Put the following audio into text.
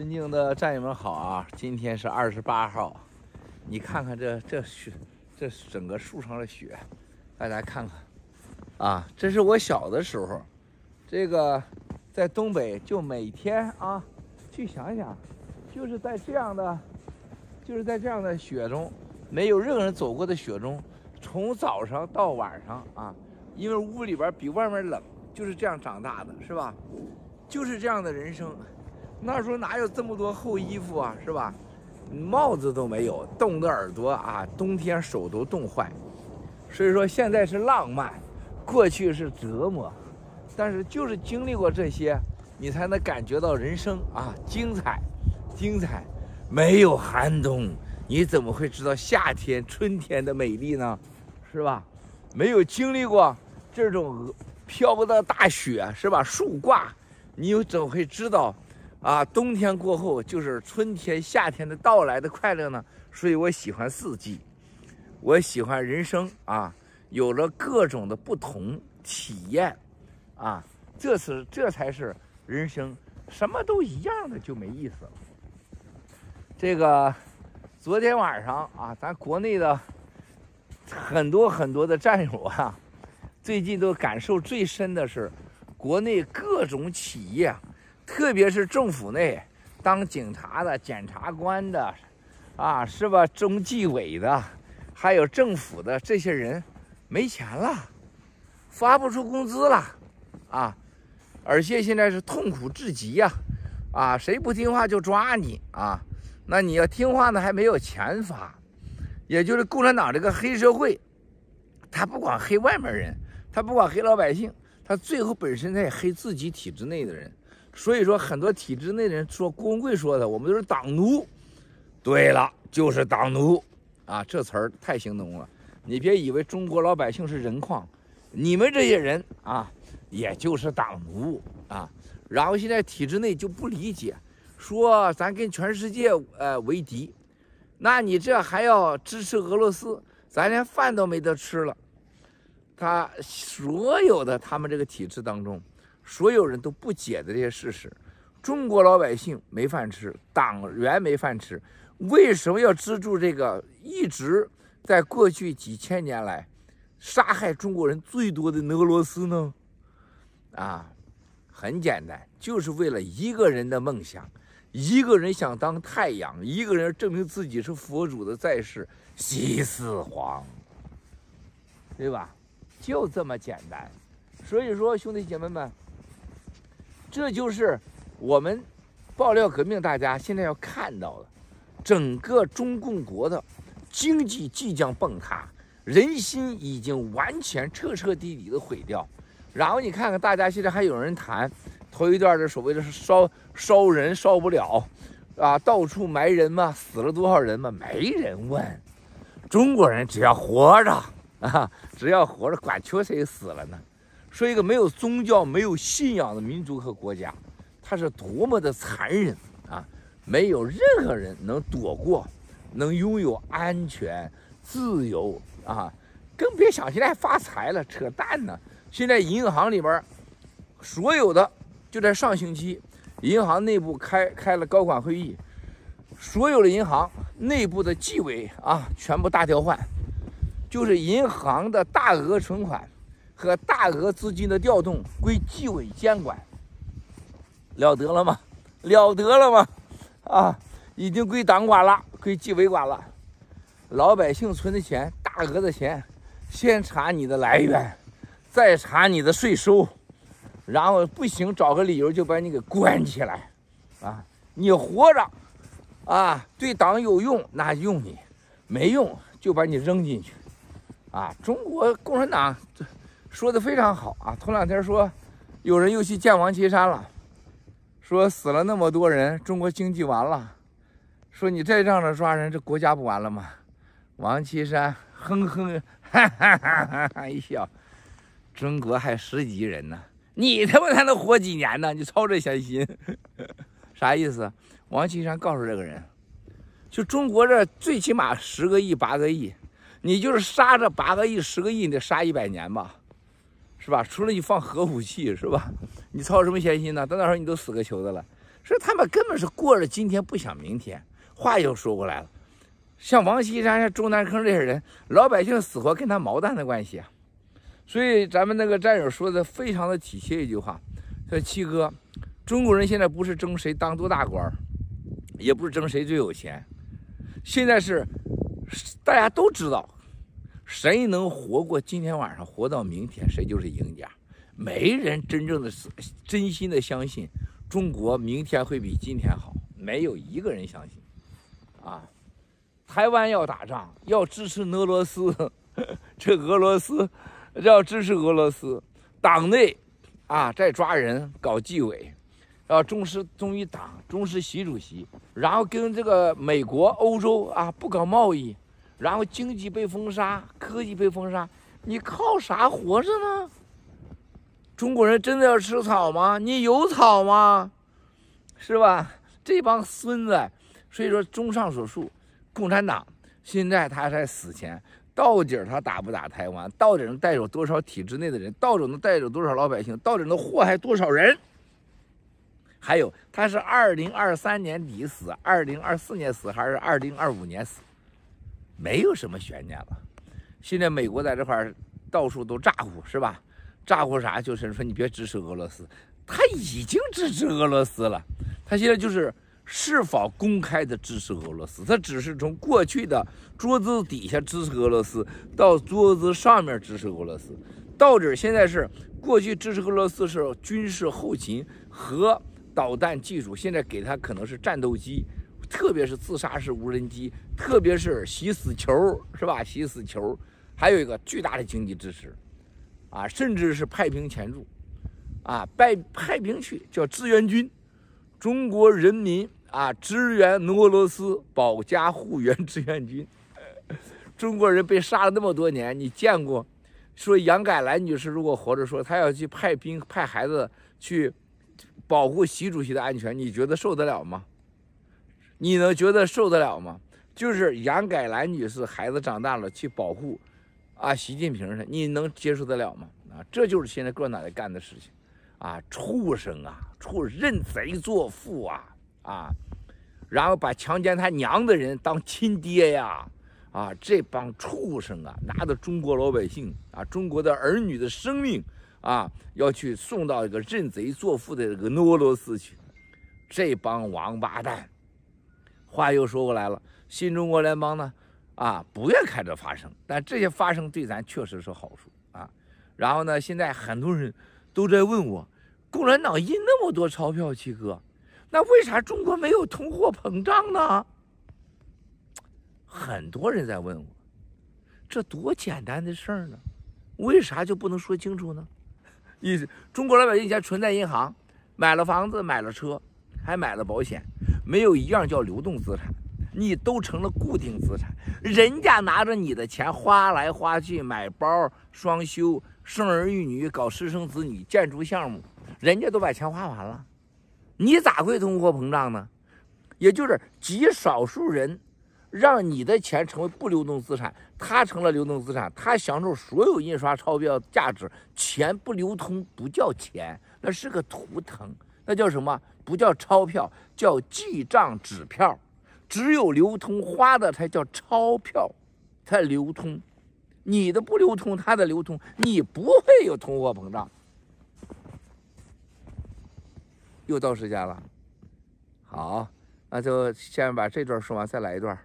尊敬的战友们好啊！今天是二十八号，你看看这这雪，这整个树上的雪，大家看看啊！这是我小的时候，这个在东北就每天啊，去想想，就是在这样的，就是在这样的雪中，没有任何人走过的雪中，从早上到晚上啊，因为屋里边比外面冷，就是这样长大的，是吧？就是这样的人生。那时候哪有这么多厚衣服啊，是吧？帽子都没有，冻的耳朵啊，冬天手都冻坏。所以说现在是浪漫，过去是折磨。但是就是经历过这些，你才能感觉到人生啊精彩，精彩。没有寒冬，你怎么会知道夏天、春天的美丽呢？是吧？没有经历过这种飘的大雪，是吧？树挂，你又怎么会知道？啊，冬天过后就是春天、夏天的到来的快乐呢，所以我喜欢四季，我喜欢人生啊，有了各种的不同体验，啊，这是这才是人生，什么都一样的就没意思了。这个昨天晚上啊，咱国内的很多很多的战友啊，最近都感受最深的是，国内各种企业。特别是政府内当警察的、检察官的，啊，是吧？中纪委的，还有政府的这些人，没钱了，发不出工资了，啊，而且现在是痛苦至极呀，啊，谁不听话就抓你啊，那你要听话呢，还没有钱发，也就是共产党这个黑社会，他不光黑外面人，他不光黑老百姓，他最后本身他也黑自己体制内的人。所以说，很多体制内人说郭文贵说的，我们都是党奴。对了，就是党奴啊！这词儿太形容了。你别以为中国老百姓是人矿，你们这些人啊，也就是党奴啊。然后现在体制内就不理解，说咱跟全世界呃为敌，那你这还要支持俄罗斯，咱连饭都没得吃了。他所有的他们这个体制当中。所有人都不解的这些事实，中国老百姓没饭吃，党员没饭吃，为什么要资助这个一直在过去几千年来杀害中国人最多的俄罗斯呢？啊，很简单，就是为了一个人的梦想，一个人想当太阳，一个人证明自己是佛祖的在世西四皇，对吧？就这么简单。所以说，兄弟姐妹们。这就是我们爆料革命，大家现在要看到的，整个中共国的经济即将崩塌，人心已经完全彻彻底底的毁掉。然后你看看，大家现在还有人谈头一段的所谓的是烧烧人烧不了啊，到处埋人嘛，死了多少人嘛，没人问。中国人只要活着啊，只要活着，管求谁死了呢？说一个没有宗教、没有信仰的民族和国家，它是多么的残忍啊！没有任何人能躲过，能拥有安全、自由啊！更别想现在发财了，扯淡呢！现在银行里边，所有的就在上星期，银行内部开开了高管会议，所有的银行内部的纪委啊，全部大调换，就是银行的大额存款。和大额资金的调动归纪委监管，了得了吗？了得了吗？啊，已经归党管了，归纪委管了。老百姓存的钱，大额的钱，先查你的来源，再查你的税收，然后不行，找个理由就把你给关起来。啊，你活着，啊，对党有用，那用你；没用，就把你扔进去。啊，中国共产党这。说的非常好啊！头两天说，有人又去见王岐山了，说死了那么多人，中国经济完了。说你再这样抓人，这国家不完了吗？王岐山哼哼哈哈哈哈一笑，中国还十几亿人呢，你他妈才能活几年呢？你操这闲心，啥意思？王岐山告诉这个人，就中国这最起码十个亿、八个亿，你就是杀这八个亿、十个亿，你得杀一百年吧。是吧？除了你放核武器，是吧？你操什么闲心呢？到那时候你都死个球的了。所以他们根本是过了今天不想明天。话又说过来了，像王岐山、像钟南坑这些人，老百姓死活跟他毛蛋的关系啊！所以咱们那个战友说的非常的体切一句话，说七哥，中国人现在不是争谁当多大官，也不是争谁最有钱，现在是大家都知道，谁能活过今天晚上，活到明天，谁就是赢家。没人真正的是真心的相信中国明天会比今天好，没有一个人相信。啊，台湾要打仗，要支持俄罗斯，这俄罗斯要支持俄罗斯，党内啊在抓人搞纪委，要忠实忠于党，忠实习主席，然后跟这个美国、欧洲啊不搞贸易，然后经济被封杀，科技被封杀，你靠啥活着呢？中国人真的要吃草吗？你有草吗？是吧？这帮孙子。所以说，综上所述，共产党现在他在死前，到底他打不打台湾？到底能带走多少体制内的人？到底能带走多少老百姓？到底能祸害多少人？还有，他是二零二三年底死，二零二四年死，还是二零二五年死？没有什么悬念了。现在美国在这块到处都咋呼，是吧？咋呼啥？就是说你别支持俄罗斯，他已经支持俄罗斯了，他现在就是。是否公开的支持俄罗斯？他只是从过去的桌子底下支持俄罗斯，到桌子上面支持俄罗斯，到底现在是过去支持俄罗斯是军事后勤和导弹技术，现在给他可能是战斗机，特别是自杀式无人机，特别是洗死球，是吧？洗死球，还有一个巨大的经济支持，啊，甚至是派兵前驻，啊，派派兵去叫志愿军，中国人民。啊！支援俄罗斯，保家护园志愿军。中国人被杀了那么多年，你见过？说杨改兰女士如果活着说，她要去派兵派孩子去保护习主席的安全，你觉得受得了吗？你能觉得受得了吗？就是杨改兰女士孩子长大了去保护啊习近平的，你能接受得了吗？啊，这就是现在共产党干的事情，啊，畜生啊，畜认贼作父啊！啊，然后把强奸他娘的人当亲爹呀！啊，这帮畜生啊，拿着中国老百姓啊，中国的儿女的生命啊，要去送到一个认贼作父的这个俄罗斯去，这帮王八蛋！话又说过来了，新中国联邦呢，啊，不愿看着发生，但这些发生对咱确实是好处啊。然后呢，现在很多人都在问我，共产党印那么多钞票，七哥。那为啥中国没有通货膨胀呢？很多人在问我，这多简单的事儿呢，为啥就不能说清楚呢？意思，中国老百姓以前存在银行，买了房子，买了车，还买了保险，没有一样叫流动资产，你都成了固定资产。人家拿着你的钱花来花去，买包、双休、生儿育女、搞私生子女、建筑项目，人家都把钱花完了。你咋会通货膨胀呢？也就是极少数人，让你的钱成为不流动资产，他成了流动资产，他享受所有印刷钞票价值。钱不流通不叫钱，那是个图腾，那叫什么？不叫钞票，叫记账纸票。只有流通花的才叫钞票，才流通。你的不流通，它的流通，你不会有通货膨胀。又到时间了，好，那就先把这段说完，再来一段。